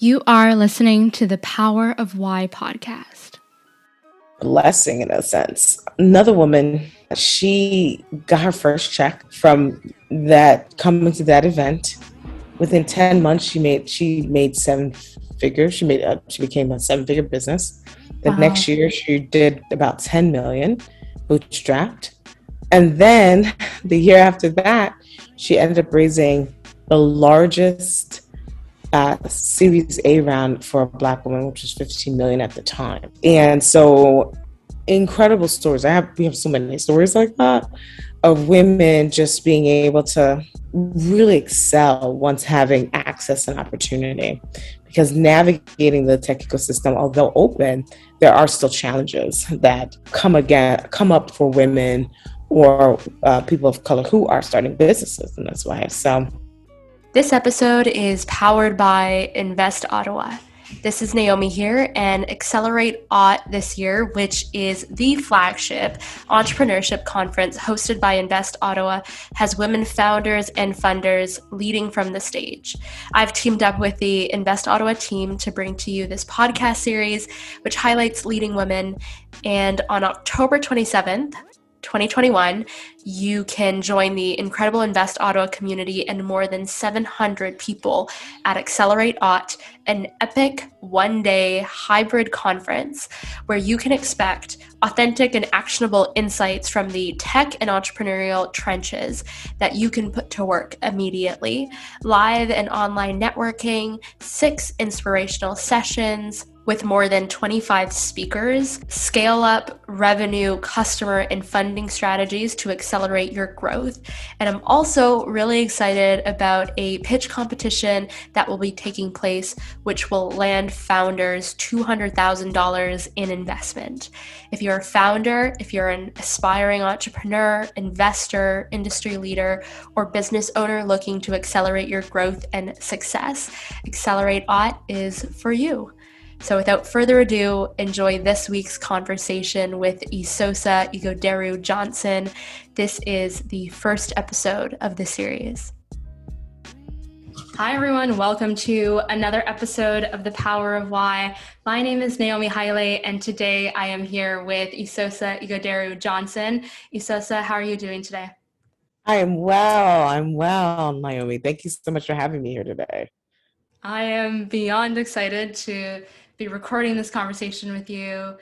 You are listening to the Power of Why podcast. Blessing in a sense. Another woman, she got her first check from that coming to that event. Within 10 months, she made she made seven figures. She made a, she became a seven figure business. The wow. next year, she did about 10 million, bootstrapped. And then the year after that, she ended up raising the largest uh, Series A round for a Black woman, which was 15 million at the time. And so, incredible stories. I have we have so many stories like that of women just being able to really excel once having access and opportunity. Because navigating the tech ecosystem, although open, there are still challenges that come again come up for women or uh, people of color who are starting businesses in this way. So this episode is powered by Invest Ottawa. This is Naomi here, and Accelerate Ott this year, which is the flagship entrepreneurship conference hosted by Invest Ottawa, has women founders and funders leading from the stage. I've teamed up with the Invest Ottawa team to bring to you this podcast series, which highlights leading women. And on October 27th, 2021, you can join the incredible Invest Ottawa community and more than 700 people at Accelerate Ott, an epic one day hybrid conference where you can expect authentic and actionable insights from the tech and entrepreneurial trenches that you can put to work immediately. Live and online networking, six inspirational sessions with more than 25 speakers, scale up revenue, customer, and funding strategies to accelerate your growth. And I'm also really excited about a pitch competition that will be taking place, which will land founders $200,000 in investment. If you're a founder, if you're an aspiring entrepreneur, investor, industry leader, or business owner looking to accelerate your growth and success, Accelerate Ott is for you. So, without further ado, enjoy this week's conversation with Isosa Ighodaro Johnson. This is the first episode of the series. Hi, everyone. Welcome to another episode of The Power of Why. My name is Naomi Haile, and today I am here with Isosa Ighodaro Johnson. Isosa, how are you doing today? I am well. I'm well, Naomi. Thank you so much for having me here today. I am beyond excited to be recording this conversation with you.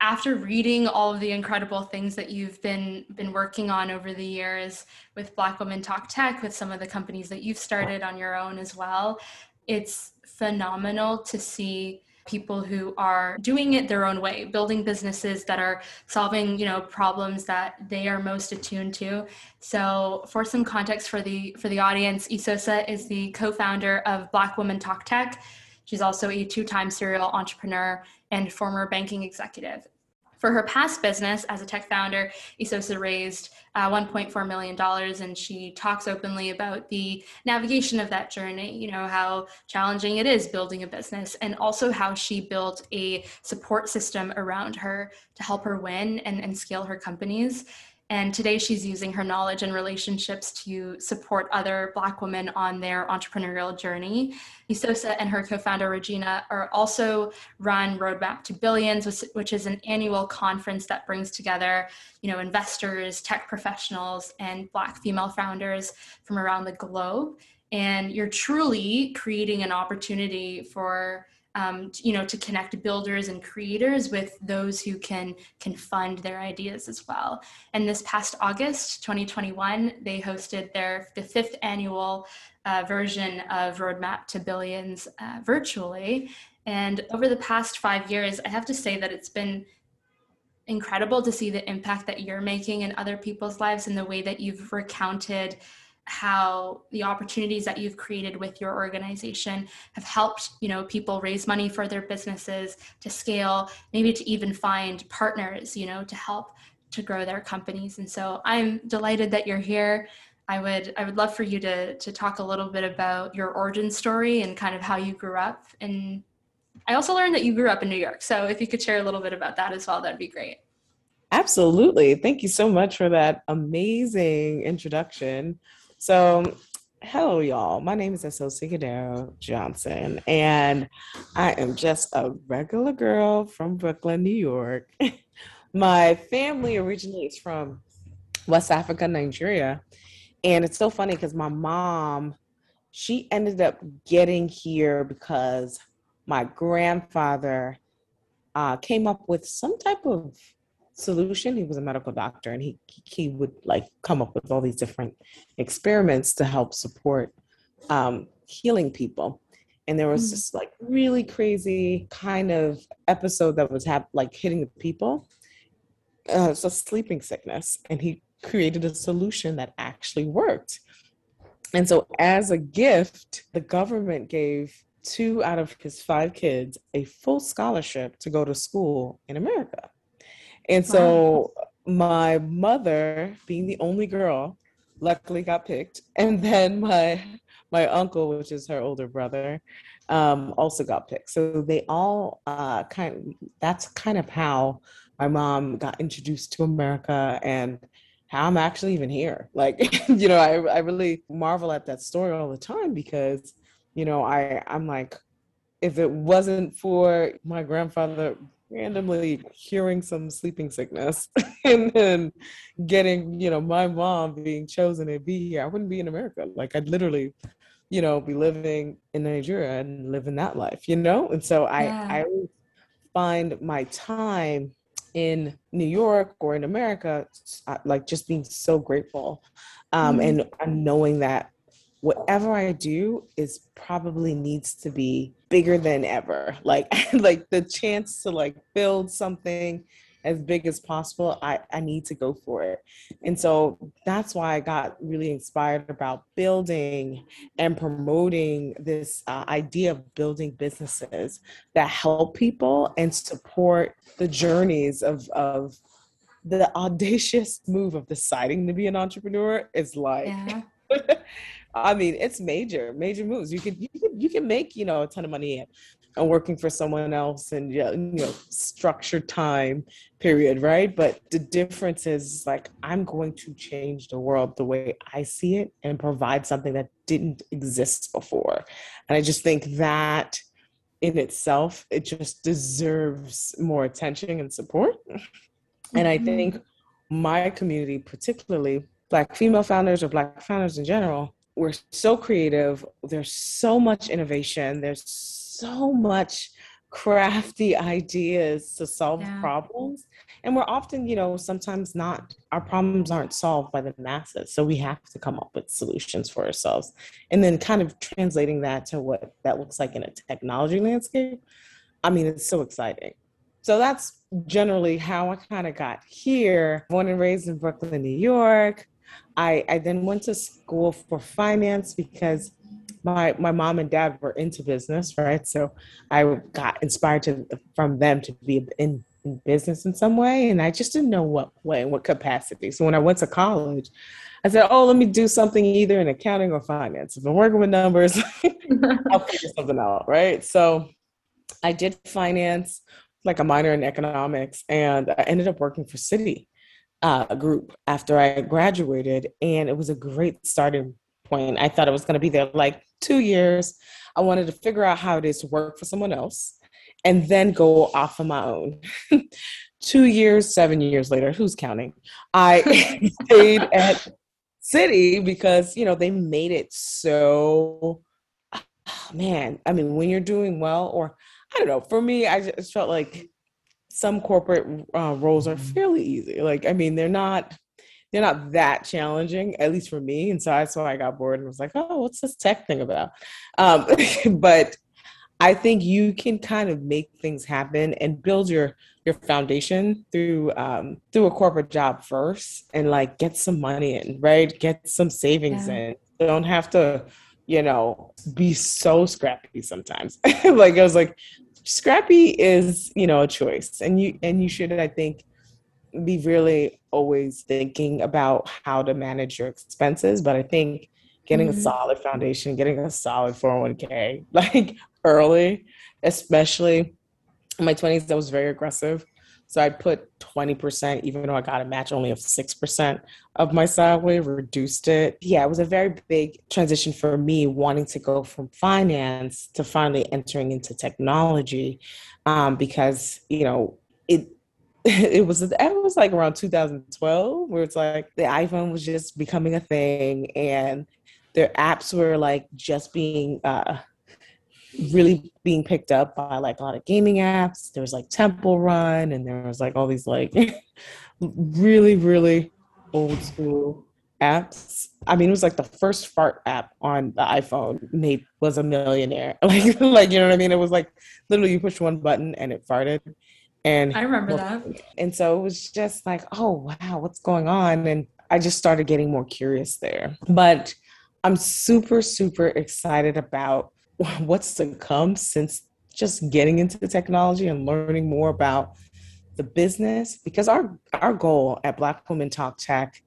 After reading all of the incredible things that you've been been working on over the years with black women talk tech with some of the companies that you've started on your own as well it's phenomenal to see people who are doing it their own way building businesses that are solving you know problems that they are most attuned to. So for some context for the for the audience isosa is the co-founder of black women talk tech She's also a two time serial entrepreneur and former banking executive. For her past business as a tech founder, Isosa raised uh, $1.4 million, and she talks openly about the navigation of that journey, you know, how challenging it is building a business, and also how she built a support system around her to help her win and, and scale her companies. And today she's using her knowledge and relationships to support other Black women on their entrepreneurial journey. Isosa and her co-founder Regina are also run Roadmap to Billions, which is an annual conference that brings together, you know, investors, tech professionals, and Black female founders from around the globe. And you're truly creating an opportunity for um, you know to connect builders and creators with those who can can fund their ideas as well. And this past august 2021 they hosted their the fifth annual uh, version of roadmap to billions uh, virtually. And over the past five years i have to say that it's been incredible to see the impact that you're making in other people's lives and the way that you've recounted how the opportunities that you've created with your organization have helped you know people raise money for their businesses to scale maybe to even find partners you know to help to grow their companies. And so i'm delighted that you're here. I would i would love for you to to talk a little bit about your origin story and kind of how you grew up. And i also learned that you grew up in new york. So if you could share a little bit about that as well that'd be great. Absolutely. Thank you so much for that amazing introduction so Hello, y'all. My name is Isosa Ighodaro Johnson, and I am just a regular girl from Brooklyn, New York. My family originally is from West Africa, Nigeria. And it's so funny because my mom, she ended up getting here because my grandfather uh, came up with some type of solution. He was a medical doctor, and he he would like come up with all these different experiments to help support um, healing people. And there was mm. this like really crazy kind of episode that was hap- like hitting the people. Uh, it's a sleeping sickness, and he created a solution that actually worked. And so, as a gift, the government gave two out of his five kids a full scholarship to go to school in America. And so my mother, being the only girl, luckily got picked. And then my my uncle, which is her older brother, um, also got picked. So they all uh, kind of, that's kind of how my mom got introduced to America and how I'm actually even here. Like, you know, I, I really marvel at that story all the time because, you know, I, I'm like, if it wasn't for my grandfather randomly curing some sleeping sickness and then getting, you know, my mom being chosen to be here, I wouldn't be in America. Like I'd literally, you know, be living in Nigeria and living that life, you know? And so I, yeah. I find my time in New York or in America, like just being so grateful um, mm-hmm. and knowing that whatever I do is probably needs to be bigger than ever. Like like the chance to like build something as big as possible, I, I need to go for it. And so that's why I got really inspired about building and promoting this uh, idea of building businesses that help people and support the journeys of, of the audacious move of deciding to be an entrepreneur is like yeah. I mean, it's major, major moves. You can you can you can make you know a ton of money and working for someone else and you know structured time period, right? But the difference is like I'm going to change the world the way I see it and provide something that didn't exist before, and I just think that in itself it just deserves more attention and support. And I think mm-hmm. my community, particularly Black female founders or Black founders in general, we're so creative. There's so much innovation. There's so much crafty ideas to solve yeah. problems. And we're often, you know, sometimes not, our problems aren't solved by the masses. So we have to come up with solutions for ourselves. And then kind of translating that to what that looks like in a technology landscape. I mean, it's so exciting. So that's generally how I kind of got here. Born and raised in Brooklyn, New York. I, I then went to school for finance because my my mom and dad were into business, right? So I got inspired to from them to be in, in business in some way, and I just didn't know what way, what capacity. So when I went to college, I said, "Oh, let me do something either in accounting or finance. If I'm working with numbers, I'll figure something out." Right? So I did finance, like a minor in economics, and I ended up working for Citi uh, group after I graduated, and it was a great starting point. I thought I was going to be there like two years. I wanted to figure out how it is to work for someone else and then go off on my own. two years, seven years later, who's counting? I stayed at Citi because, you know, they made it so, oh, man, I mean, when you're doing well, or I don't know, for me, I just felt like some corporate uh, roles are mm-hmm. fairly easy. Like, I mean, they're not they're not that challenging, at least for me. And so that's why I got bored and was like, oh, what's this tech thing about? Um, but I think you can kind of make things happen and build your your foundation through um, through a corporate job first, and like get some money in, right? Get some savings yeah. in. You don't have to, you know, be so scrappy sometimes. like I was like, scrappy is you know a choice. And you and you should i think be really always thinking about how to manage your expenses. But i think getting mm-hmm. a solid foundation getting a solid 401k like early especially in my 20s i was very aggressive So I put 20%, even though I got a match only of 6% of my salary, reduced it. Yeah, it was a very big transition for me wanting to go from finance to finally entering into technology um, because, you know, it it was it was like around 2012 where it's like the iPhone was just becoming a thing and their apps were like just being uh, really being picked up by like a lot of gaming apps. There was like Temple Run, and there was like all these like really, really old school apps. I mean, it was like the first fart app on the iPhone. Nate was a millionaire. Like, like you know what I mean? It was like literally you push one button and it farted. And I remember that. And so it was just like, oh wow, what's going on? And I just started getting more curious there. But I'm super, super excited about what's to come since just getting into the technology and learning more about the business? Because our our goal at black women talk tech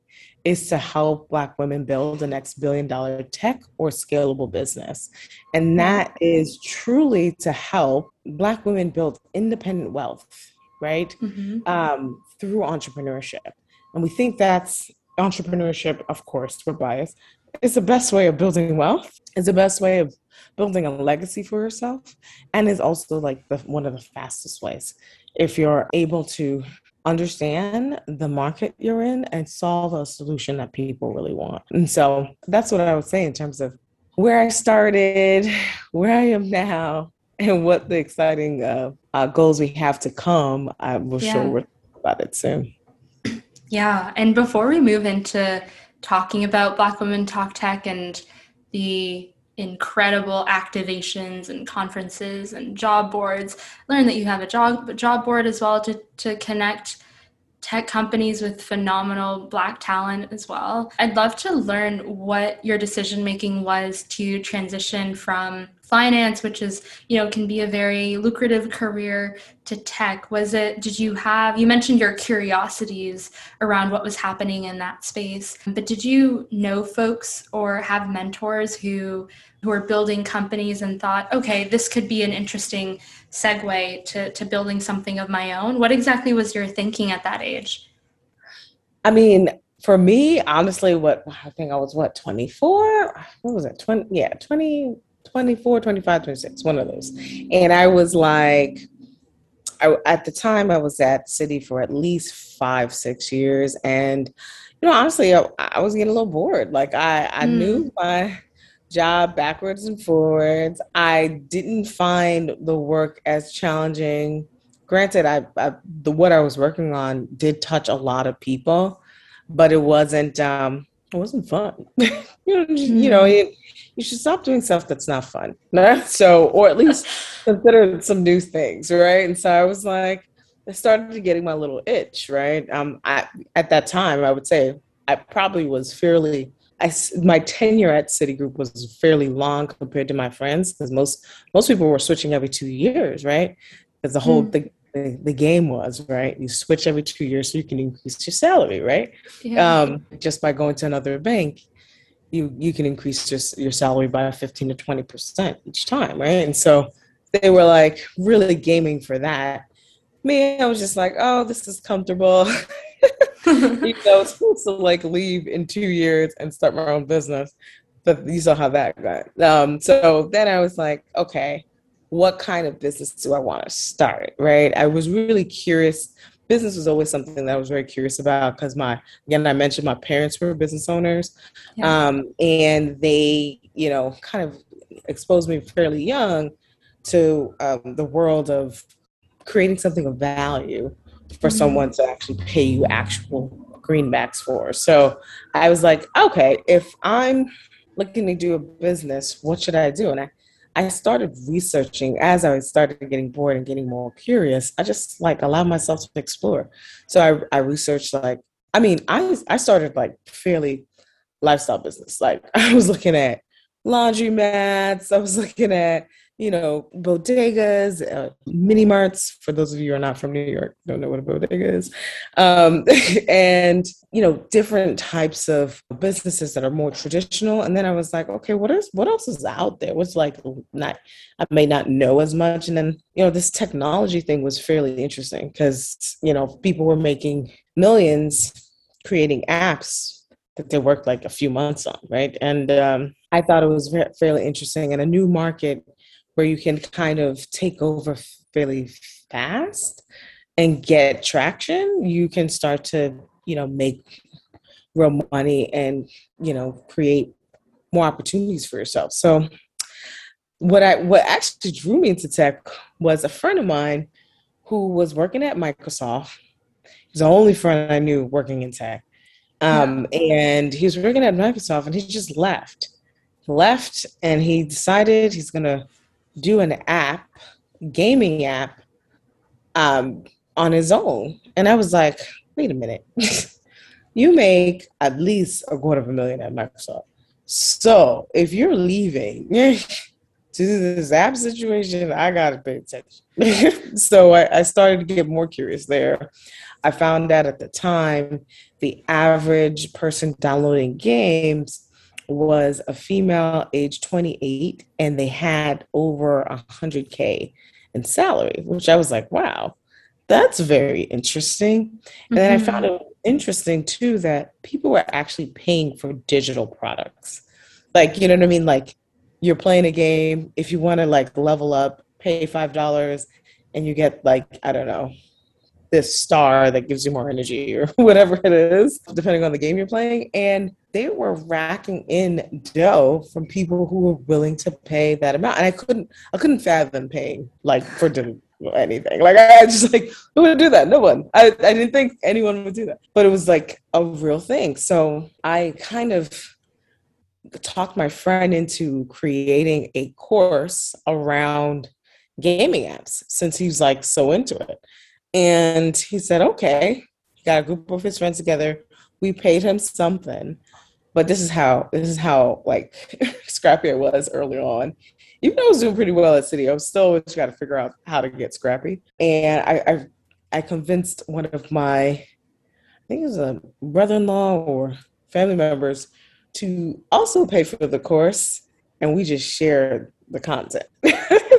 is to help black women build the next billion dollar tech or scalable business. And that is truly to help black women build independent wealth right? Mm-hmm. um, through entrepreneurship. And we think that's entrepreneurship of course we're biased is the best way of building wealth is the best way of building a legacy for yourself and is also like the, one of the fastest ways. If you're able to understand the market you're in and solve a solution that people really want. And so that's what i would say in terms of where i started where i am now and what the exciting uh, uh, goals we have to come i'm yeah. sure we'll talk about it soon. Yeah and before we move into talking about black women talk tech and the incredible activations and conferences and job boards. Learn that you have a job job board as well to to connect tech companies with phenomenal black talent as well. I'd love to learn what your decision making was to transition from finance which is you know can be a very lucrative career to tech. Was it did you have you mentioned your curiosities around what was happening in that space but did you know folks or have mentors who who are building companies and thought okay this could be an interesting segue to to building something of my own? What exactly was your thinking at that age? I mean for me honestly what i think i was what 24 what was it? 20 yeah 20 24, 25, 26, one of those. And I was like, I, at the time, I was at Citi for at least five, six years. And, you know, honestly, I, I was getting a little bored. Like, I, I mm. knew my job backwards and forwards. I didn't find the work as challenging. Granted, I, I the what I was working on did touch a lot of people, but it wasn't um, it wasn't fun. you know, mm. you know it, you should stop doing stuff that's not fun. So, or at least consider some new things, right? And so I was like, I started getting my little itch, right? Um, I, at that time, I would say I probably was fairly. I, my tenure at Citigroup was fairly long compared to my friends because most most people were switching every two years, right? Because the whole mm. the, the, the game was right. You switch every two years so you can increase your salary, right? Yeah. Um, just by going to another bank you you can increase your, your salary by 15 to 20 percent each time right? And so they were like really gaming for that. Me i was just like oh this is comfortable. You know supposed to like leave in two years and start my own business but you saw how that got um, so then i was like okay what kind of business do i want to start? Right? I was really curious business was always something that I was very curious about because my again I mentioned my parents were business owners, yeah. um, and they you know kind of exposed me fairly young to um, the world of creating something of value for mm-hmm. someone to actually pay you actual greenbacks for. So I was like, okay, if I'm looking to do a business, what should I do? And I I started researching as I started getting bored and getting more curious. I just like allowed myself to explore. So I, I researched like, I mean, I I started like fairly lifestyle business. Like I was looking at laundry mats, I was looking at you know, bodegas, uh, mini marts. For those of you who are not from New York, don't know what a bodega is, um, and you know, different types of businesses that are more traditional. And then I was like, okay, what is what else is out there? What's like not I may not know as much. And then you know, this technology thing was fairly interesting because you know people were making millions creating apps that they worked like a few months on, right? And um, I thought it was fairly interesting and a new market where you can kind of take over fairly fast and get traction, you can start to, you know, make real money and, you know, create more opportunities for yourself. So what I what actually drew me into tech was a friend of mine who was working at Microsoft. He's the only friend I knew working in tech. Um, yeah. and he was working at Microsoft and he just left. Left and he decided he's gonna do an app, gaming app, um, on his own. And I was like, wait a minute. you make at least a quarter of a million at Microsoft. So if you're leaving to this app situation, I gotta pay attention. so I, I started to get more curious there. I found out at the time the average person downloading games was a female age 28 and they had over 100k in salary which i was like wow that's very interesting and mm-hmm. then i mm-hmm. found it interesting too that people were actually paying for digital products like you know what i mean like you're playing a game if you want to like level up pay five dollars and you get like i don't know this star that gives you more energy or whatever it is, depending on the game you're playing. And they were racking in dough from people who were willing to pay that amount. And I couldn't, I couldn't fathom paying like for anything. Like I just like, who would do that? No one. I, I didn't think anyone would do that. But it was like a real thing. So I kind of talked my friend into creating a course around gaming apps since he's like so into it. And he said, okay, he got a group of his friends together. We paid him something. But this is how this is how like scrappy I was early on. Even though I was doing pretty well at Citi, I was still just got to figure out how to get scrappy. And I, I I convinced one of my I think it was a brother-in-law or family members to also pay for the course and we just shared the content.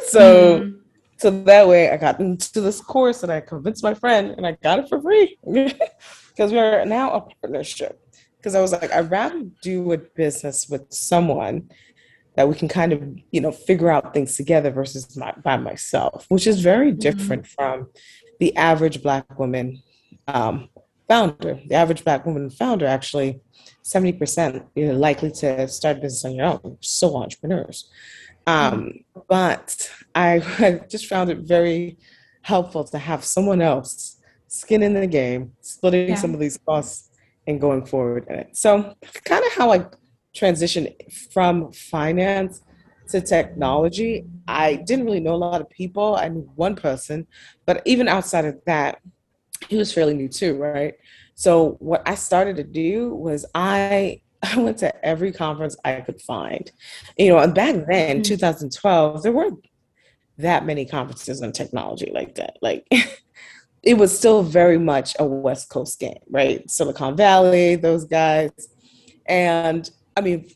so mm-hmm. So that way I got into this course and I convinced my friend and I got it for free because we're now a partnership. Because I was like, I'd rather do a business with someone that we can kind of, you know, figure out things together versus my, by myself, which is very mm-hmm. different mm-hmm. from the average Black woman um, founder. The average Black woman founder actually, 70% you're likely to start a business on your own. So entrepreneurs. Um, but I, I just found it very helpful to have someone else skin in the game, splitting yeah. some of these costs and going forward in it. So, kind of how I transitioned from finance to technology. I didn't really know a lot of people. I knew one person, but even outside of that, he was fairly new too, right? So, what I started to do was I I went to every conference I could find. You know, and back then, mm-hmm. 2012, there weren't that many conferences on technology like that. Like it was still very much a West Coast game, right? Silicon Valley, those guys. And I mean,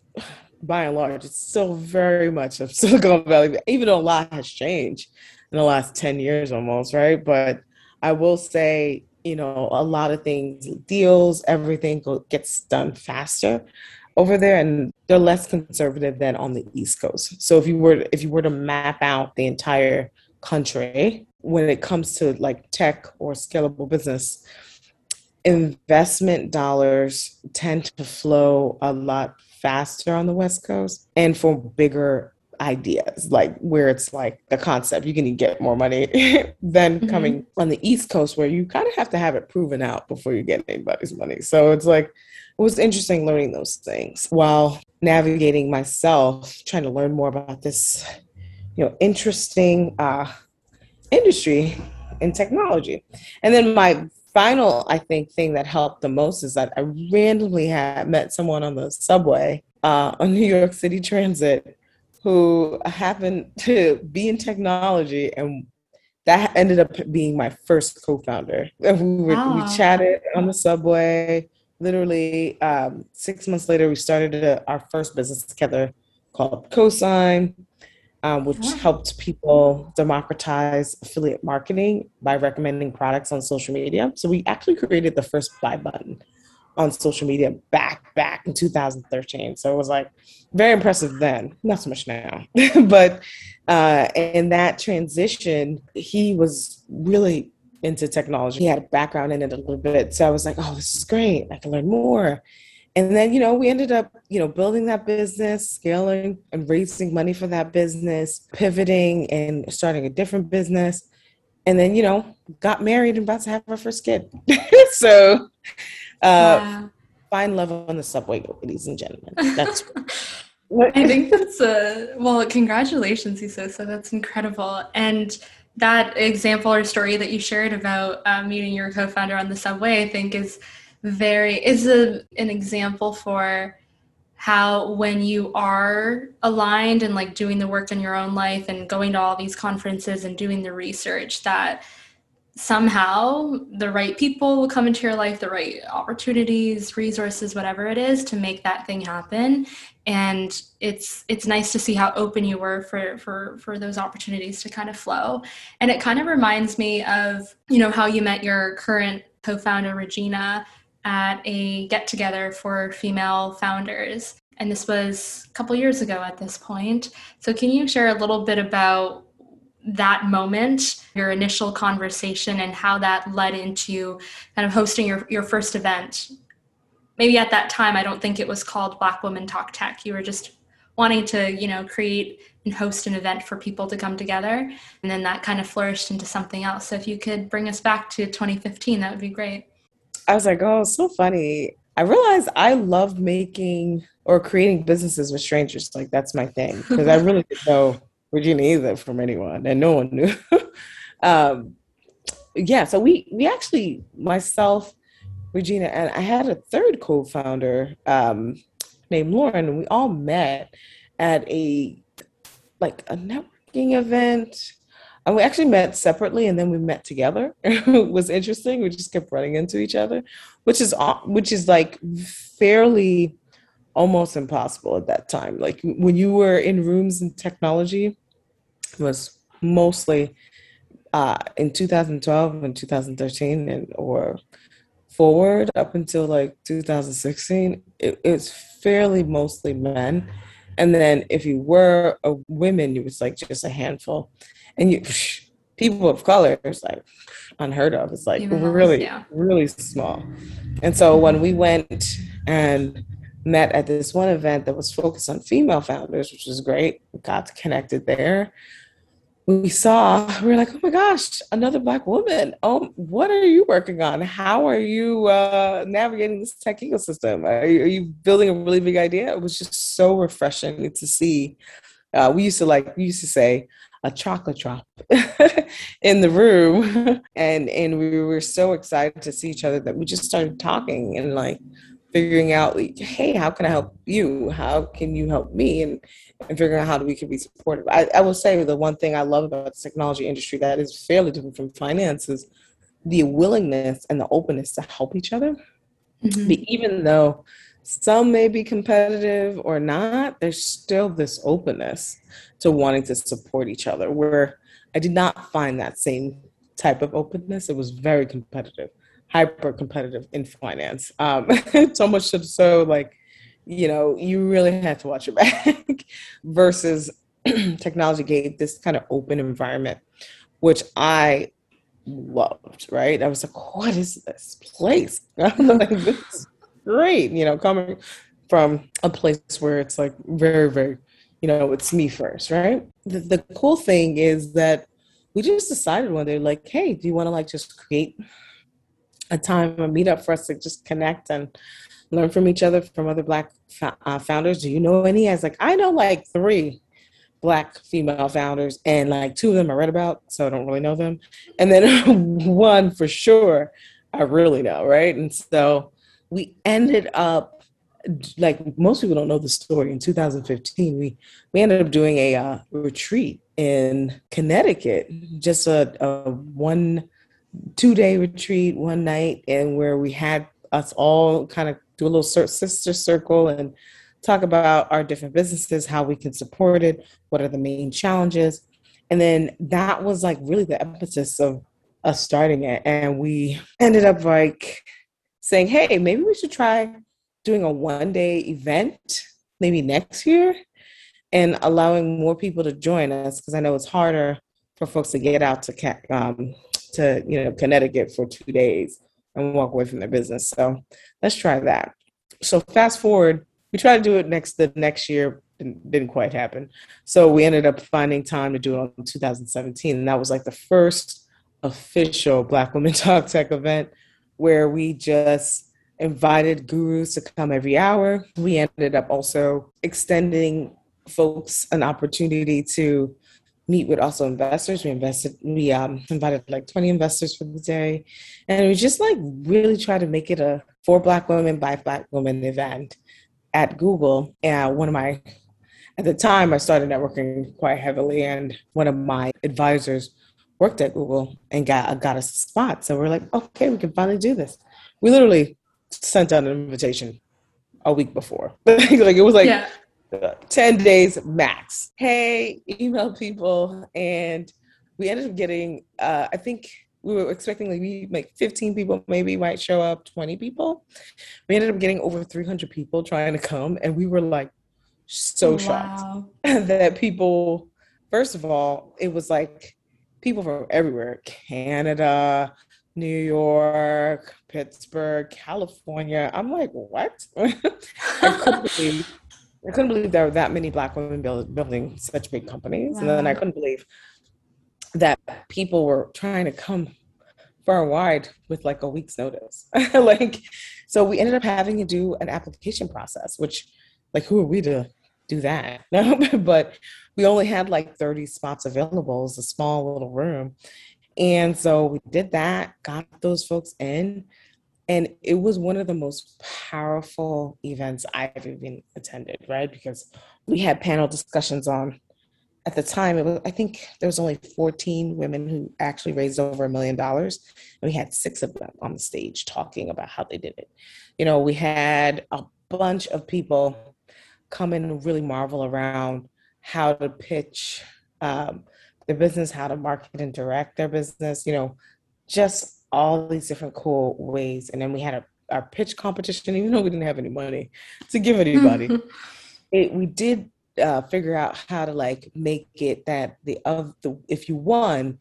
by and large, it's still very much of Silicon Valley, even though a lot has changed in the last 10 years almost, right? But I will say you know, a lot of things, deals, everything gets done faster over there and they're less conservative than on the east coast. So if you were if you were to map out the entire country when it comes to like tech or scalable business investment dollars tend to flow a lot faster on the west coast and for bigger ideas, like where it's like the concept, you can get more money than mm-hmm. coming on the East Coast where you kind of have to have it proven out before you get anybody's money. So it's like, it was interesting learning those things while navigating myself, trying to learn more about this, you know, interesting uh, industry in technology. And then my final, I think, thing that helped the most is that I randomly had met someone on the subway uh, on New York City Transit who happened to be in technology and that ended up being my first co-founder. We, were, wow. we chatted on the subway. Literally, um, six months later, we started a, our first business together called Cosign, um, which wow. helped people democratize affiliate marketing by recommending products on social media. So we actually created the first buy button on social media back back in 2013. So it was like very impressive then, not so much now. but uh, in that transition, he was really into technology. He had a background in it a little bit. So I was like, oh, this is great. I can learn more. And then, you know, we ended up, you know, building that business, scaling and raising money for that business, pivoting and starting a different business. And then, you know, got married and about to have our first kid. so uh, Find love on the subway, ladies and gentlemen. That's. what I think that's a well. Congratulations, Isosa. That's incredible. And that example or story that you shared about uh, meeting your co-founder on the subway, I think, is very is a, an example for how when you are aligned and like doing the work in your own life and going to all these conferences and doing the research that somehow the right people will come into your life the right opportunities resources whatever it is to make that thing happen. And it's it's nice to see how open you were for for for those opportunities to kind of flow. And it kind of reminds me of you know how you met your current co-founder regina at a get together for female founders. And this was a couple years ago at this point. So can you share a little bit about that moment, your initial conversation, and how that led into kind of hosting your, your first event. Maybe at that time, I don't think it was called Black Women Talk Tech. You were just wanting to, you know, create and host an event for people to come together. And then that kind of flourished into something else. So if you could bring us back to 2015, that would be great. I was like, oh, so funny. I realized I love making or creating businesses with strangers. Like that's my thing because I really didn't know Regina either from anyone, and no one knew. um, yeah, so we we actually myself, Regina, and I had a third co-founder um, named Lauren, and we all met at a like a networking event. And we actually met separately, and then we met together. it was interesting. We just kept running into each other, which is which is like fairly almost impossible at that time. Like when you were in rooms in technology, was mostly uh, in 2012 and 2013 and or forward up until like 2016 it, it's fairly mostly men. And then if you were a woman it was like just a handful. And you people of color is like unheard of. It's like really yeah. really small. And so when we went and met at this one event that was focused on female founders which was great we got connected there we saw, we were like, oh my gosh, another Black woman. Oh, what are you working on? How are you uh, navigating this tech ecosystem? Are you, are you, building a really big idea? It was just so refreshing to see. Uh, we used to like, we used to say, a chocolate drop in the room and and we were so excited to see each other that we just started talking and like figuring out like, hey how can i help you how can you help me and and figuring out how we can be supportive. I, I will say the one thing I love about the technology industry that is fairly different from finance is the willingness and the openness to help each other. Mm-hmm. But even though some may be competitive or not, there's still this openness to wanting to support each other. Where I did not find that same type of openness. It was very competitive, hyper competitive in finance. Um, so much so, like you know, you really have to watch your back versus technology gave this kind of open environment, which I loved, right? I was like, what is this place? like, this is great, you know, coming from a place where it's like very, very, you know, it's me first, right? The, the cool thing is that we just decided one day, like, hey, do you want to like just create a time, a meetup for us to just connect and learn from each other from other black uh, founders. Do you know any? I was like i know like three black female founders and like two of them i read about so i don't really know them. And then one for sure i really know right? And so we ended up like most people don't know the story. In 2015, we we ended up doing a uh, retreat in Connecticut, just a, a one two day retreat, one night, and where we had us all kind of do a little sister circle and talk about our different businesses, how we can support it, what are the main challenges. And then that was like really the emphasis of us starting it. And we ended up like saying, hey, maybe we should try doing a one day event maybe next year and allowing more people to join us because I know it's harder for folks to get out to um, to you know Connecticut for two days and walk away from their business. So let's try that. So fast forward, we tried to do it next the next year, didn't, didn't quite happen. So we ended up finding time to do it in 2017, and that was like the first official Black Women Talk Tech event where we just invited gurus to come every hour. We ended up also extending folks an opportunity to meet with also investors. We invested, we um, invited like 20 investors for the day. And we just like really try to make it a for Black women by Black women event at Google. And one of my, at the time, I started networking quite heavily, and one of my advisors worked at Google and got got us a spot. So we're like, okay, we can finally do this. We literally sent out an invitation a week before. But like it was like yeah. 10 days max. Hey, email people. And we ended up getting, uh, I think we were expecting like we like 15 people maybe might show up, 20 people. We ended up getting over 300 people trying to come. And we were like so wow. shocked that people, first of all, it was like people from everywhere Canada, New York, Pittsburgh, California. I'm like, what? I couldn't believe I couldn't believe there were that many black women build, building such big companies. Wow. And then I couldn't believe that people were trying to come far and wide with like a week's notice. like, so we ended up having to do an application process, which, like, who are we to do that? No, but we only had like 30 spots available. It was a small little room. And so we did that, got those folks in. And it was one of the most powerful events I've even attended, right? Because we had panel discussions on at the time it was i think there was only 14 women who actually raised over a million dollars and we had six of them on the stage talking about how they did it you know we had a bunch of people come in and really marvel around how to pitch um, their business how to market and direct their business you know just all these different cool ways. And then we had a, our pitch competition, even though we didn't have any money to give anybody. it, we did uh, figure out how to like make it that the of the if you won,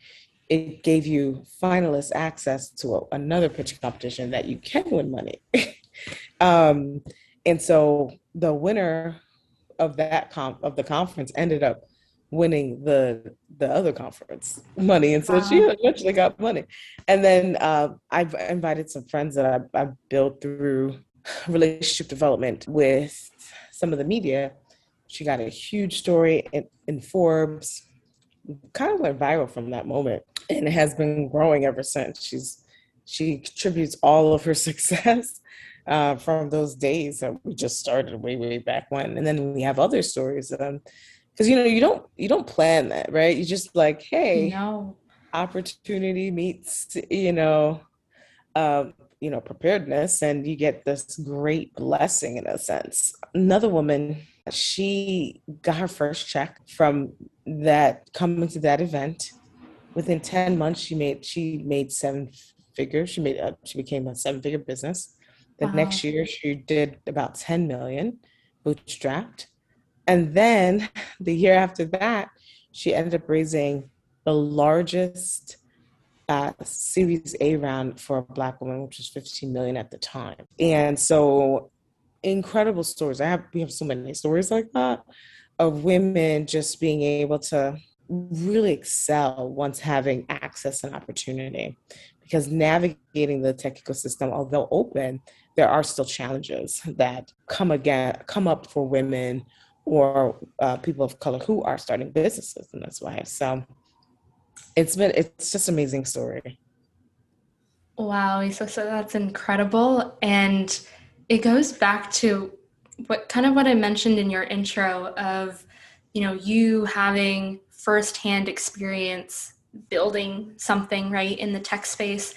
it gave you finalist access to a, another pitch competition that you can win money. um, and so the winner of that comp of the conference ended up winning the the other conference money and so wow. she eventually got money. And then uh, i've invited some friends that I've, I've, built through relationship development with some of the media. She got a huge story in, in forbes kind of went viral from that moment and it has been growing ever since. She's she contributes all of her success uh, from those days that we just started way way back when. And then we have other stories um, because you know you don't you don't plan that right? You just like hey no. opportunity meets you know um, you know preparedness and you get this great blessing in a sense. Another woman she got her first check from that coming to that event. Within 10 months she made she made seven figures. She made a, she became a seven figure business. The wow. next year she did about 10 million bootstrapped and then the year after that, she ended up raising the largest uh, Series A round for a Black woman, which was 15 million at the time. And so, incredible stories. I have we have so many stories like that of women just being able to really excel once having access and opportunity. Because navigating the tech ecosystem, although open, there are still challenges that come again come up for women or uh, people of color who are starting businesses in this way. So it's been it's just amazing story. Wow, so, so that's incredible, and it goes back to what kind of what I mentioned in your intro of, you know, you having firsthand experience building something right in the tech space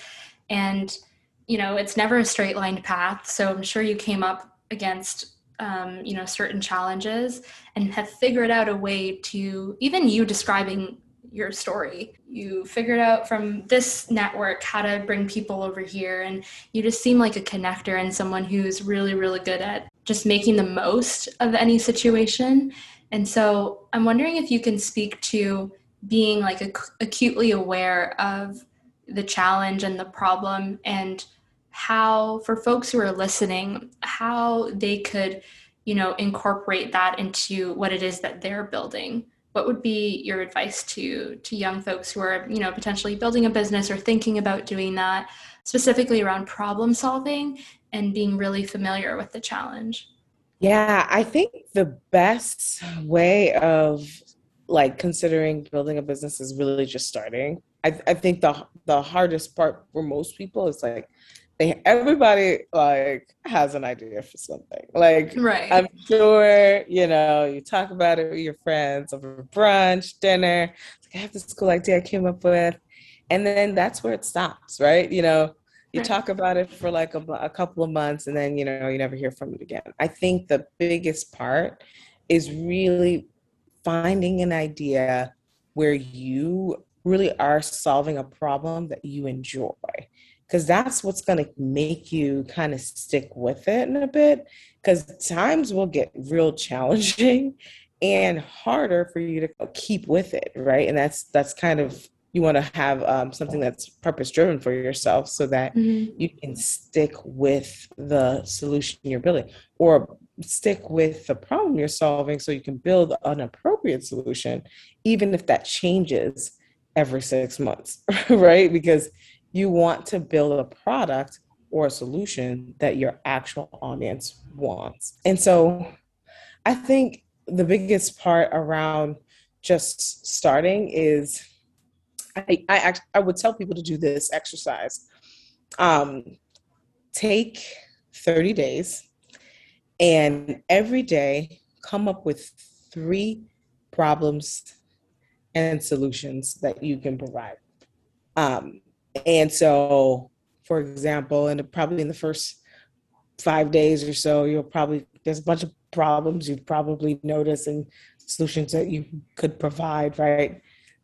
and you know it's never a straight lined path so i'm sure you came up against um, you know certain challenges and have figured out a way to even you describing your story you figured out from this network how to bring people over here and you just seem like a connector and someone who's really really good at just making the most of any situation. And so i'm wondering if you can speak to being like ac- acutely aware of the challenge and the problem and how for folks who are listening how they could you know incorporate that into what it is that they're building. What would be your advice to to young folks who are you know potentially building a business or thinking about doing that specifically around problem solving and being really familiar with the challenge? Yeah i think the best way of like considering building a business is really just starting. I, I think the the hardest part for most people is like they everybody like has an idea for something. Like right. I'm sure, you know, you talk about it with your friends over brunch, dinner. Like, I have this cool idea I came up with. And then that's where it stops, right? You know, you right. talk about it for like a, a couple of months and then, you know, you never hear from it again. I think the biggest part is really finding an idea where you really are solving a problem that you enjoy because that's what's going to make you kind of stick with it in a bit because times will get real challenging and harder for you to keep with it right and that's that's kind of you want to have um, something that's purpose driven for yourself so that mm-hmm. you can stick with the solution you're building or stick with the problem you're solving so you can build an appropriate solution even if that changes every six months right because you want to build a product or a solution that your actual audience wants. And so I think the biggest part around just starting is I, I, I would tell people to do this exercise. Um, take 30 days and every day come up with three problems and solutions that you can provide. Um, and so, for example, in the, probably in the first five days or so, you'll probably there's a bunch of problems you probably notice and solutions that you could provide, right?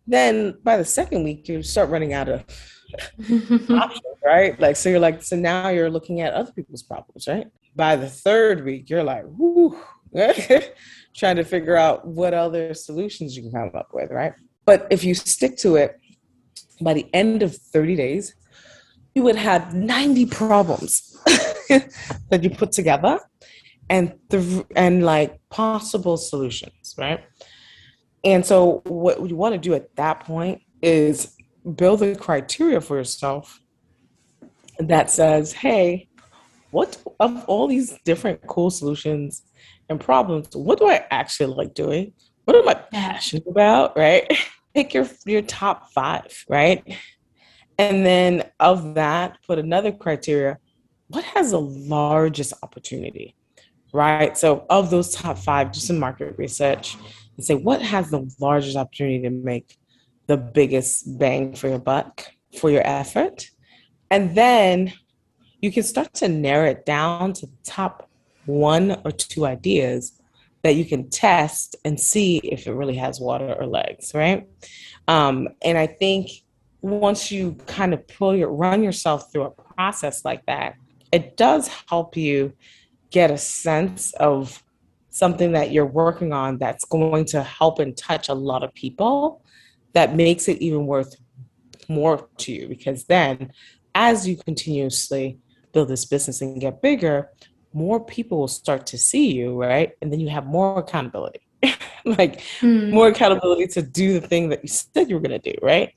Then by the second week, you start running out of options, right? Like so, you're like so now you're looking at other people's problems, right? By the third week, you're like, whoo, trying to figure out what other solutions you can come up with, right? But if you stick to it by the end of 30 days, you would have 90 problems that you put together and th- and like possible solutions, right? And so what you want to do at that point is build a criteria for yourself that says, hey, what of all these different cool solutions and problems, what do I actually like doing? What am I passionate about, right? pick your your top five, right? And then of that, put another criteria. What has the largest opportunity? Right. So of those top five, do some market research, and say what has the largest opportunity to make the biggest bang for your buck for your effort. And then you can start to narrow it down to the top one or two ideas that you can test and see if it really has water or legs, right? Um, and I think once you kind of pull your run yourself through a process like that, it does help you get a sense of something that you're working on that's going to help and touch a lot of people that makes it even worth more to you because then as you continuously build this business and get bigger more people will start to see you, right? And then you have more accountability, like mm. more accountability to do the thing that you said you were going to do, right?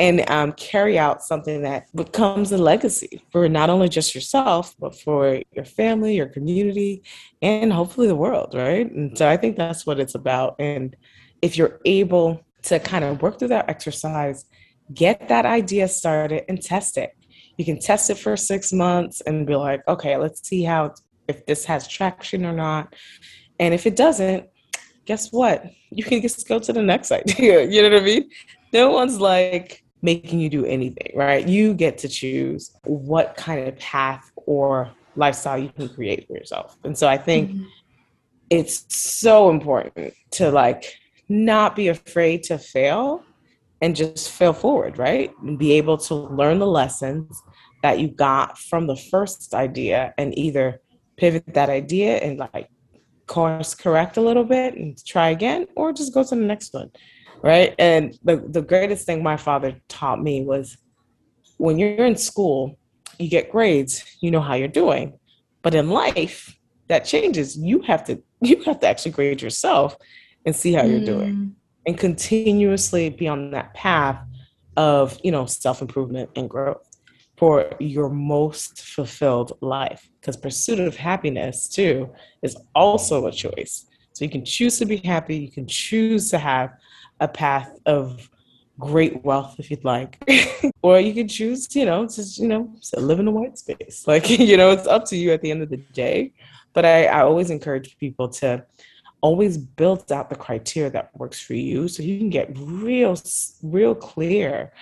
And um, carry out something that becomes a legacy for not only just yourself, but for your family, your community, and hopefully the world, right? And so I think that's what it's about. And if you're able to kind of work through that exercise, get that idea started and test it. You can test it for six months and be like, okay, let's see how it's if this has traction or not. And if it doesn't, guess what? You can just go to the next idea. You know what I mean? No one's like making you do anything, right? You get to choose what kind of path or lifestyle you can create for yourself. And so I think mm-hmm. it's so important to like not be afraid to fail and just fail forward, right? And be able to learn the lessons that you got from the first idea and either pivot that idea and like course correct a little bit and try again or just go to the next one right? And the, the greatest thing my father taught me was when you're in school you get grades you know how you're doing. But in life that changes. You have to you have to actually grade yourself and see how you're doing mm. and continuously be on that path of you know self-improvement and growth for your most fulfilled life because pursuit of happiness too is also a choice. So you can choose to be happy you can choose to have a path of great wealth if you'd like or you can choose you know to you know to live in a white space. Like you know it's up to you at the end of the day. But i, I always encourage people to always build out the criteria that works for you so you can get real real clear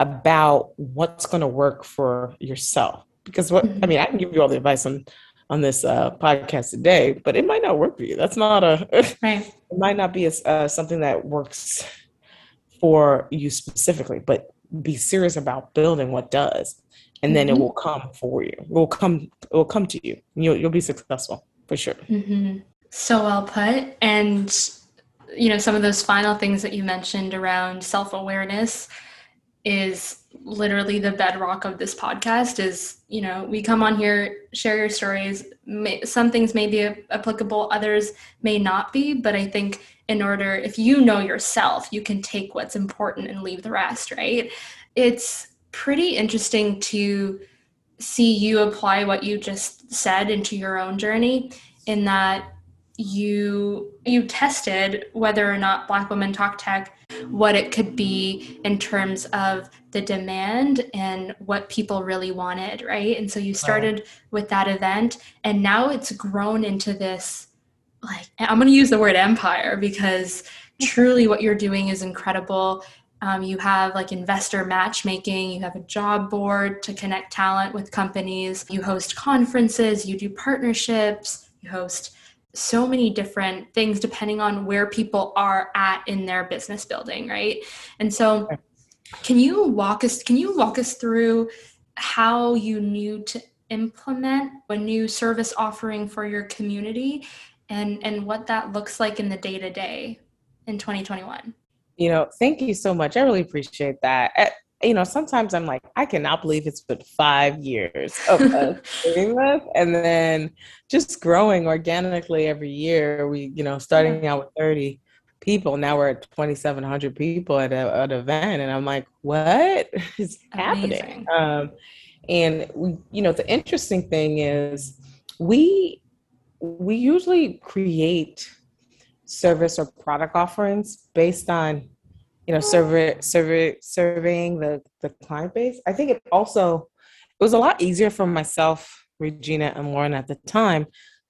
about what's going to work for yourself. Because what mm-hmm. I mean, I can give you all the advice on on this uh, podcast today, but it might not work for you. That's not a. Right. it might not be a, uh, something that works for you specifically, but be serious about building what does, and then mm-hmm. it will come for you. It will come. It will come to you. You'll you'll be successful for sure. Mm-hmm. So well put, and you know some of those final things that you mentioned around self awareness is literally the bedrock of this podcast is you know we come on here share your stories may, some things may be applicable others may not be but i think in order if you know yourself you can take what's important and leave the rest right? It's pretty interesting to see you apply what you just said into your own journey in that you you tested whether or not black women talk tech what it could be in terms of the demand and what people really wanted right and so you started right. with that event and now it's grown into this like i'm going to use the word empire because truly what you're doing is incredible um, you have like investor matchmaking you have a job board to connect talent with companies you host conferences you do partnerships you host so many different things depending on where people are at in their business building right? And so can you walk us can you walk us through how you knew to implement a new service offering for your community and and what that looks like in the day to day in 2021 you know thank you so much. I really appreciate that you know, sometimes I'm like, I cannot believe it's been five years of us doing this. And then just growing organically every year. We, you know, starting out with 30 people, now we're at 2,700 people at, a, at an event. And I'm like, what is happening? Um, and we, you know, the interesting thing is we, we usually create service or product offerings based on you know, survey, survey, surveying the, the client base. I think it also, it was a lot easier for myself, Regina and Lauren at the time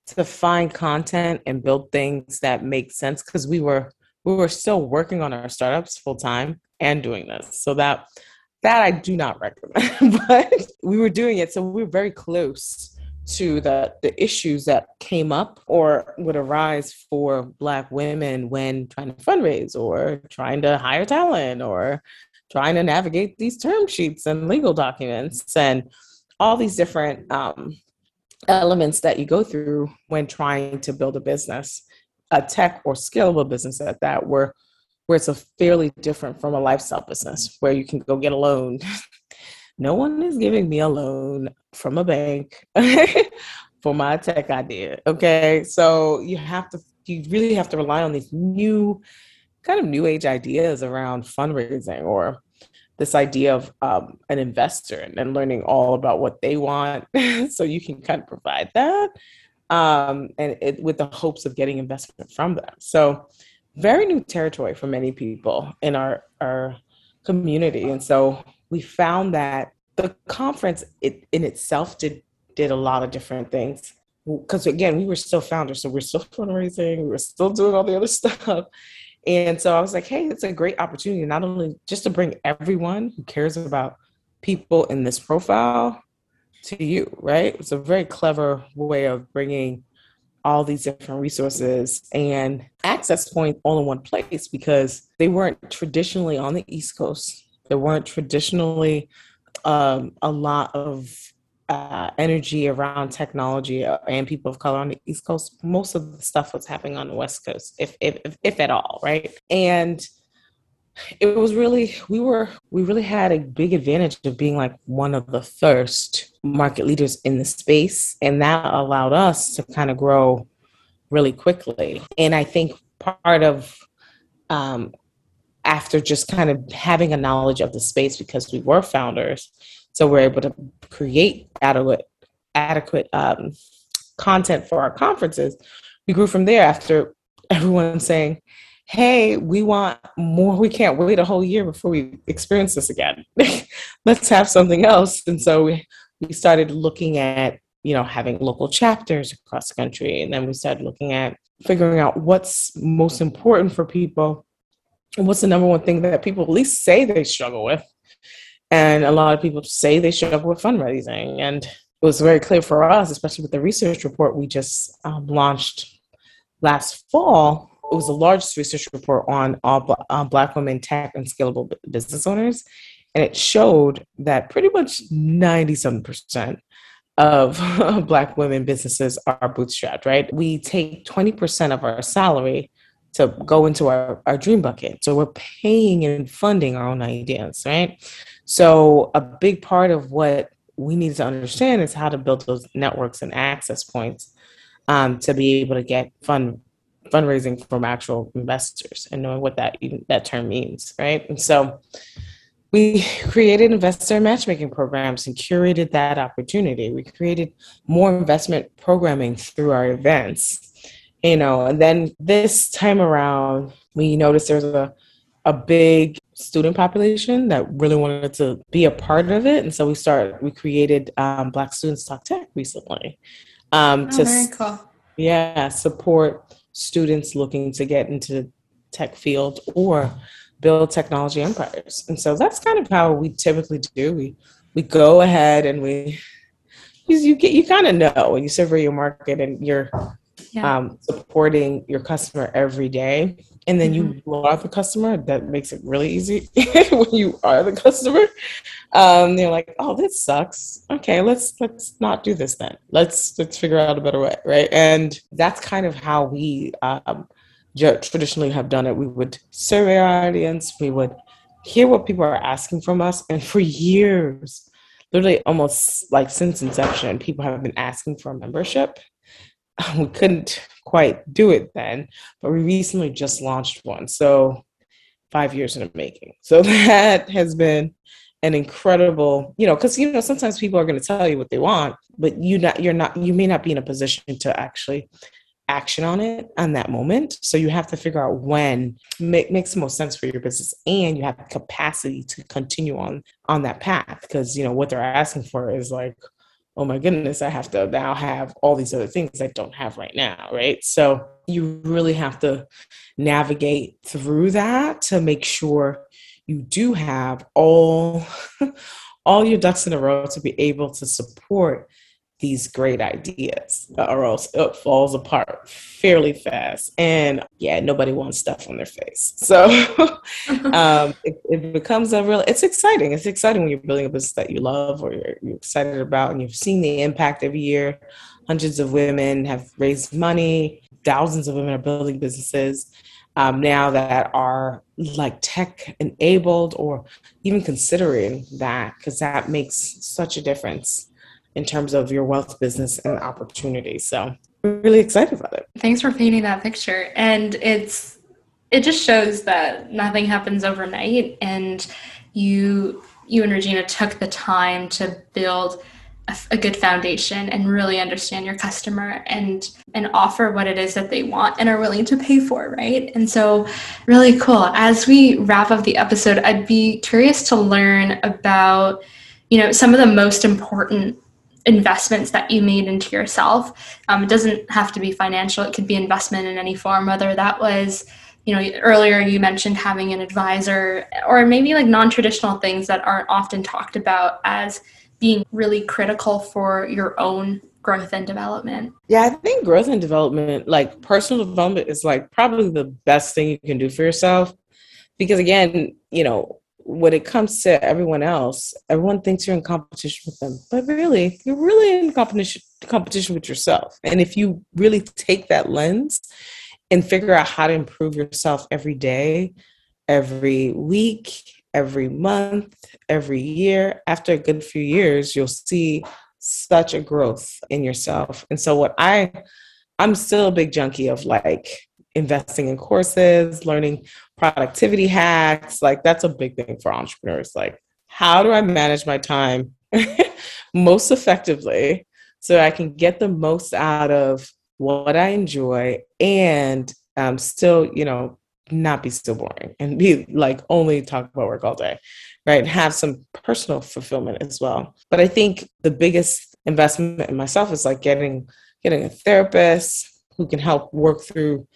to find content and build things that make sense because we were we were still working on our startups full time and doing this. So that that I do not recommend, but we were doing it. So we were very close to the, the issues that came up or would arise for Black women when trying to fundraise or trying to hire talent or trying to navigate these term sheets and legal documents and all these different um, elements that you go through when trying to build a business, a tech or scalable business at that, where where it's a fairly different from a lifestyle business where you can go get a loan no one is giving me a loan from a bank for my tech idea. Okay. So you have to, you really have to rely on these new kind of new age ideas around fundraising or this idea of um, an investor and, and learning all about what they want so you can kind of provide that um, and it, with the hopes of getting investment from them. So very new territory for many people in our, our community. And so we found that the conference it, in itself did did a lot of different things. because again, we were still founders, so we're still fundraising, we were still doing all the other stuff. And so I was like, hey, it's a great opportunity not only just to bring everyone who cares about people in this profile to you, right? It's a very clever way of bringing all these different resources and access points all in one place because they weren't traditionally on the East Coast. There weren't traditionally um, a lot of uh, energy around technology and people of color on the East Coast. Most of the stuff was happening on the West Coast, if if if, if at all, right? And it was really we were we really had a big advantage of being like one of the first market leaders in the space and that allowed us to kind of grow really quickly and i think part of um, after just kind of having a knowledge of the space because we were founders so we're able to create adequate adequate um, content for our conferences we grew from there after everyone saying hey, we want more. We can't wait a whole year before we experience this again. Let's have something else. And so we, we started looking at, you know, having local chapters across the country. And then we started looking at figuring out what's most important for people. What's the number one thing that people at least say they struggle with? And a lot of people say they struggle with fundraising. And it was very clear for us, especially with the research report we just um, launched last fall, it was the largest research report on all on Black women tech and scalable business owners, and it showed that pretty much ninety-seven percent of Black women businesses are bootstrapped. Right, we take twenty percent of our salary to go into our, our dream bucket. So we're paying and funding our own ideas, right? So a big part of what we need to understand is how to build those networks and access points um, to be able to get fund fundraising from actual investors and knowing what that that term means, right? And so we created investor matchmaking programs and curated that opportunity. We created more investment programming through our events, you know, and then this time around, we noticed there's a a big student population that really wanted to be a part of it, and so we started. We created um, Black Students Talk Tech recently um, oh, to very cool. yeah support students looking to get into tech field or build technology empires. And so that's kind of how we typically do. We we go ahead and we you get you kind of know when you survey your market and you're yeah. um, supporting your customer every day. And then mm-hmm. you are the customer that makes it really easy when you are the customer. Um, they're like oh this sucks. Okay let's let's not do this then. Let's let's figure out a better way right? And that's kind of how we um, traditionally have done it. We would survey our audience. We would hear what people are asking from us. And for years literally almost like since inception people have been asking for a membership we couldn't quite do it then, but we recently just launched one. So five years in the making. So that has been an incredible, you know, because you know sometimes people are going to tell you what they want, but you not you're not you may not be in a position to actually action on it on that moment. So you have to figure out when make, makes the most sense for your business, and you have capacity to continue on on that path because you know what they're asking for is like oh my goodness, I have to now have all these other things I don't have right now, right? So you really have to navigate through that to make sure you do have all all your ducks in a row to be able to support these great ideas or else it falls apart fairly fast. And yeah nobody wants stuff on their face. So um, it, it, becomes a real it's exciting. It's exciting when you're building a business that you love or you're, you're excited about and you've seen the impact every year. Hundreds of women have raised money. Thousands of women are building businesses um, now that are like tech enabled or even considering that because that makes such a difference in terms of your wealth business and opportunity. So really excited about it. Thanks for painting that picture. And it's it just shows that nothing happens overnight and you you and Regina took the time to build a, a, good foundation and really understand your customer and and offer what it is that they want and are willing to pay for right and so really cool as we wrap up the episode i'd be curious to learn about you know some of the most important investments that you made into yourself. Um, it doesn't have to be financial; it could be investment in any form, whether that was you know earlier you mentioned having an advisor or maybe like non-traditional things that aren't often talked about as being really critical for your own growth and development yeah i think growth and development like personal development is like probably the best thing you can do for yourself because again you know when it comes to everyone else everyone thinks you're in competition with them but really you're really in competition competition with yourself and if you really take that lens and figure out how to improve yourself every day, every week, every month, every year. After a good few years, you'll see such a growth in yourself. And so what I I'm still a big junkie of like investing in courses, learning productivity hacks. Like that's a big thing for entrepreneurs. Like how do I manage my time most effectively so I can get the most out of what I enjoy, and um, still, you know, not be still boring and be like only talk about work all day, right? Have some personal fulfillment as well. But I think the biggest investment in myself is like getting getting a therapist who can help work through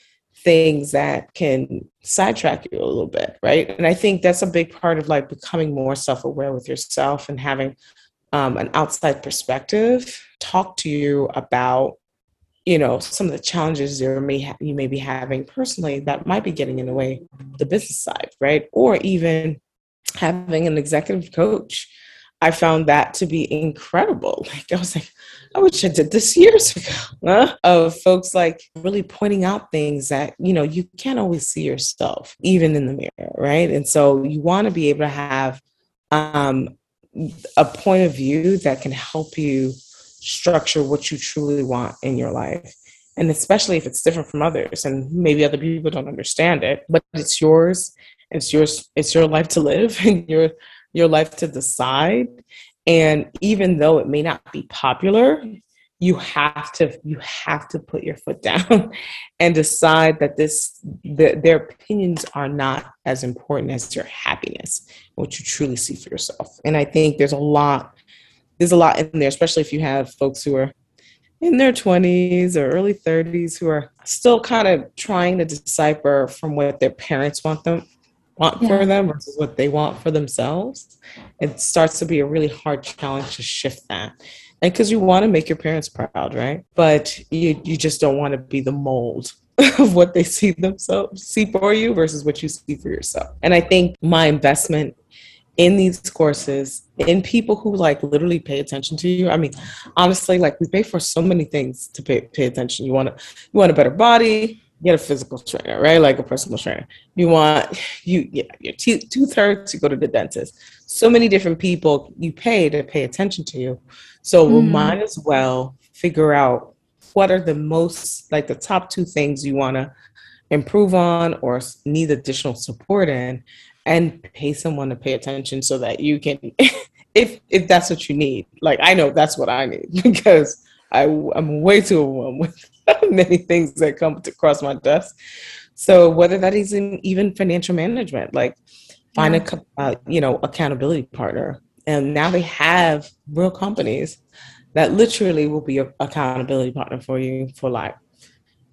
things that can sidetrack you a little bit, right? And I think that's a big part of like becoming more self aware with yourself and having um, an outside perspective talk to you about you know some of the challenges you may ha- you may be having personally that might be getting in the way the business side right or even having an executive coach i found that to be incredible like i was like i wish i did this years ago huh? of folks like really pointing out things that you know you can't always see yourself even in the mirror right and so you want to be able to have um, a point of view that can help you structure what you truly want in your life. And especially if it's different from others and maybe other people don't understand it, but it's yours. It's yours, it's your life to live and your your life to decide. And even though it may not be popular, you have to you have to put your foot down and decide that this the, their opinions are not as important as your happiness what you truly see for yourself and i think there's a lot there's a lot in there, especially if you have folks who are in their 20s or early 30s who are still kind of trying to decipher from what their parents want them want yeah. for them versus what they want for themselves it starts to be a really hard challenge to shift that and because you want to make your parents proud right but you you just don't want to be the mold of what they see themselves see for you versus what you see for yourself and i think my investment in these courses in people who like literally pay attention to you. I mean, honestly, like we pay for so many things to pay pay attention. You want to you want a better body, get a physical trainer, right? Like a personal trainer. You want you yeah, your tooth hurts, you go to the dentist. So many different people you pay to pay attention to you. So mm. we might as well figure out what are the most like the top two things you want to improve on or need additional support in and pay someone to pay attention so that you can if if that's what you need like i know that's what i need because i i'm way too overwhelmed with many things that come across my desk. So whether that is in even financial management like find a uh, you know accountability partner. And now they have real companies that literally will be an accountability partner for you for like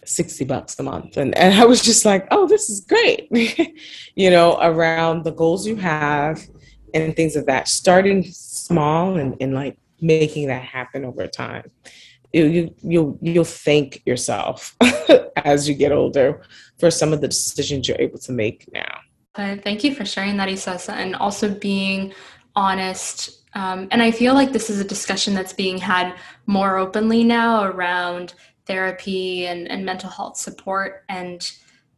60 bucks a month. And, and I was just like, oh, this is great, you know, around the goals you have and things of that, starting small and, and like making that happen over time. You, you, you'll, you'll thank yourself as you get older for some of the decisions you're able to make now. Uh, thank you for sharing that, Isosa, and also being honest. Um, and I feel like this is a discussion that's being had more openly now around therapy and, and mental health support and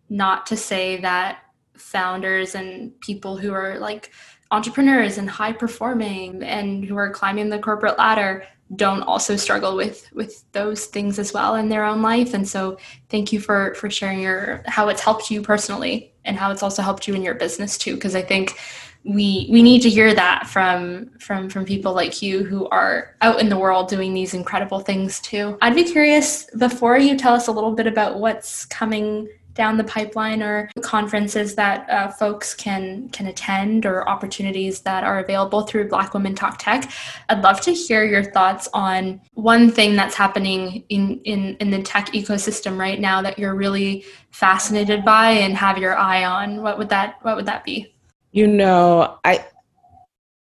not to say that founders and people who are like entrepreneurs and high performing and who are climbing the corporate ladder don't also struggle with with those things as well in their own life and so thank you for for sharing your how it's helped you personally and how it's also helped you in your business too because i think we we need to hear that from from from people like you who are out in the world doing these incredible things too. I'd be curious before you tell us a little bit about what's coming down the pipeline or conferences that uh, folks can can attend or opportunities that are available through Black Women Talk Tech. I'd love to hear your thoughts on one thing that's happening in in in the tech ecosystem right now that you're really fascinated by and have your eye on. What would that What would that be? You know, I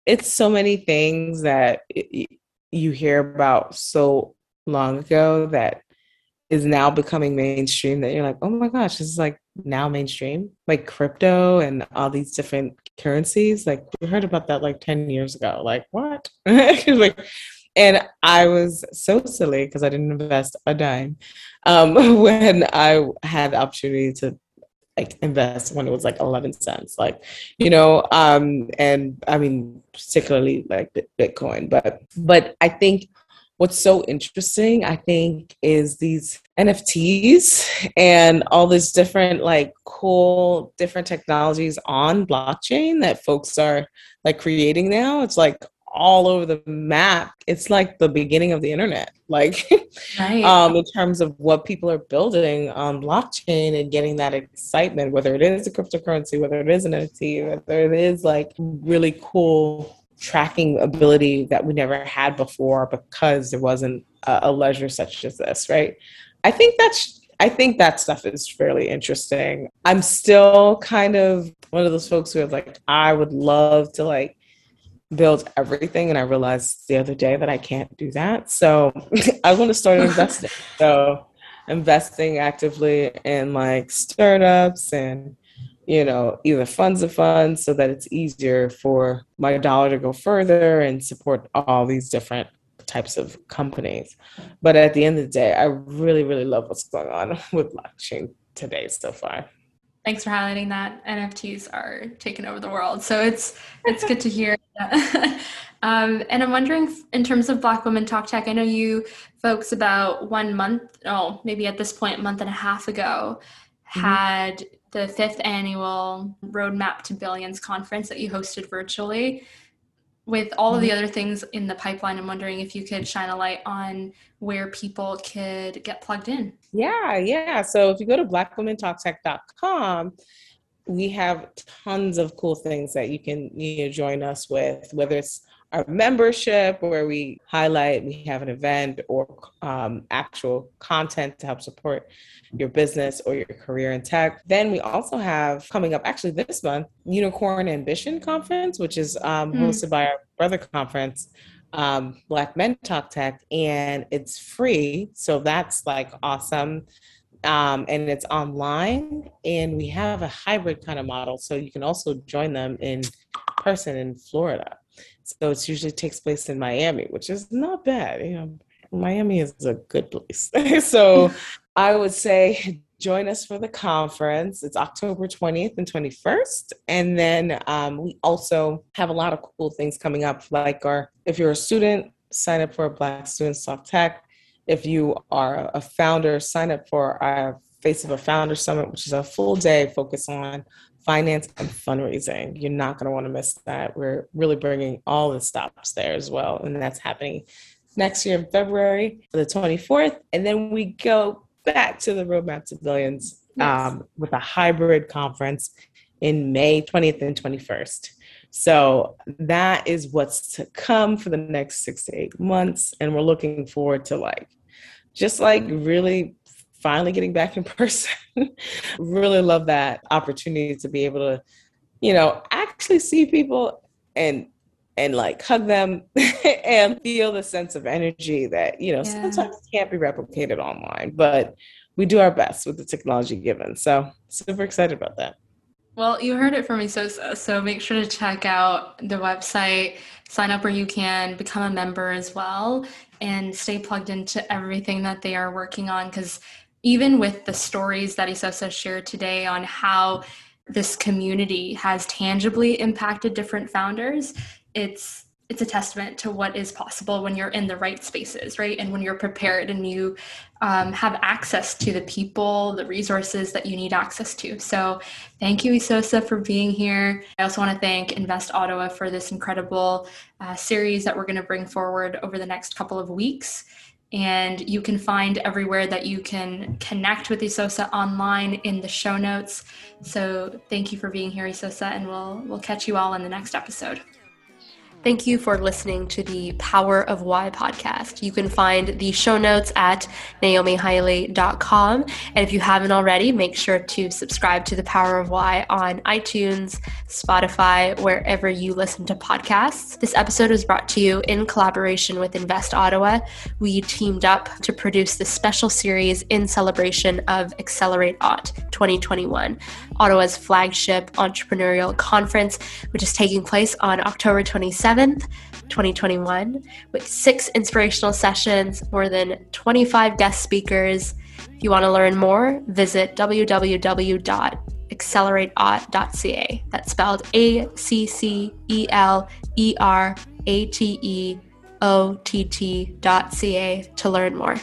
it's so many things that you hear about so long ago that is now becoming mainstream that you're like, oh my gosh, this is like now mainstream, like crypto and all these different currencies. Like we heard about that like 10 years ago. Like what? like, and I was so silly because I didn't invest a dime um, when I had the opportunity to like invest when it was like 11 cents like you know um and i mean particularly like bitcoin but but i think what's so interesting i think is these nfts and all these different like cool different technologies on blockchain that folks are like creating now. It's like all over the map. It's like the beginning of the internet. Like right. um, in terms of what people are building on blockchain and getting that excitement whether it is a cryptocurrency whether it is an nft whether it is like really cool tracking ability that we never had before because there wasn't a, a ledger such as this, right? I think that's I think that stuff is fairly interesting. I'm still kind of one of those folks who are like, I would love to like build everything. And I realized the other day that I can't do that. So I want to start investing. so investing actively in like startups and you know, either funds of funds so that it's easier for my dollar to go further and support all these different types of companies. But at the end of the day, I really, really love what's going on with blockchain today so far. Thanks for highlighting that. NFTs are taking over the world, so it's it's good to hear. um, and I'm wondering, in terms of Black Women Talk Tech, I know you folks about one month, oh, maybe at this point, a month and a half ago, mm-hmm. had the fifth annual Roadmap to Billions conference that you hosted virtually. With all of the mm-hmm. other things in the pipeline, I'm wondering if you could shine a light on where people could get plugged in. Yeah, yeah. So if you go to blackwomentalktech.com, we have tons of cool things that you can you know, join us with, whether it's our membership where we highlight we have an event or um, actual content to help support your business or your career in tech. Then we also have coming up actually this month unicorn ambition conference which is um, mm. hosted by our brother conference um, black men talk tech and it's free. So that's like awesome. Um, and it's online and we have a hybrid kind of model so you can also join them in person in florida so it usually takes place in Miami, which is not bad. You know, Miami is a good place. so I would say join us for the conference. It's October 20th and 21st. And then um, we also have a lot of cool things coming up, like our, if you're a student, sign up for a Black Students Talk Tech. If you are a founder, sign up for our Face of a Founder Summit, which is a full day focus on finance and fundraising. You're not going to want to miss that. We're really bringing all the stops there as well. And that's happening next year in February, the 24th. And then we go back to the Roadmap to Billions um, with a hybrid conference in May 20th and 21st. So that is what's to come for the next six to eight months. And we're looking forward to like, just like really finally getting back in person. really love that opportunity to be able to, you know, actually see people and and like hug them and feel the sense of energy that, you know, yeah. sometimes can't be replicated online, but we do our best with the technology given. So super excited about that. Well, you heard it from me, so so make sure to check out the website, sign up where you can, become a member as well, and stay plugged into everything that they are working on because even with the stories that Isosa shared today on how this community has tangibly impacted different founders, it's it's a testament to what is possible when you're in the right spaces, right? And when you're prepared and you um, have access to the people, the resources that you need access to. So, thank you, Isosa, for being here. I also want to thank Invest Ottawa for this incredible uh, series that we're going to bring forward over the next couple of weeks. And you can find everywhere that you can connect with Isosa online in the show notes. So thank you for being here, Isosa, and we'll we'll catch you all in the next episode. Thank you for listening to the Power of Why podcast. You can find the show notes at naomihaile.com. And if you haven't already, make sure to subscribe to the Power of Why on iTunes, Spotify, wherever you listen to podcasts. This episode was brought to you in collaboration with Invest Ottawa. We teamed up to produce this special series in celebration of Accelerate Ott 2021, Ottawa's flagship entrepreneurial conference, which is taking place on October 27th 7th, 2021, with six inspirational sessions, more than 25 guest speakers. If you want to learn more, visit www.accelerateott.ca. That's spelled A C C E L E R A T E O T T dot C A to learn more.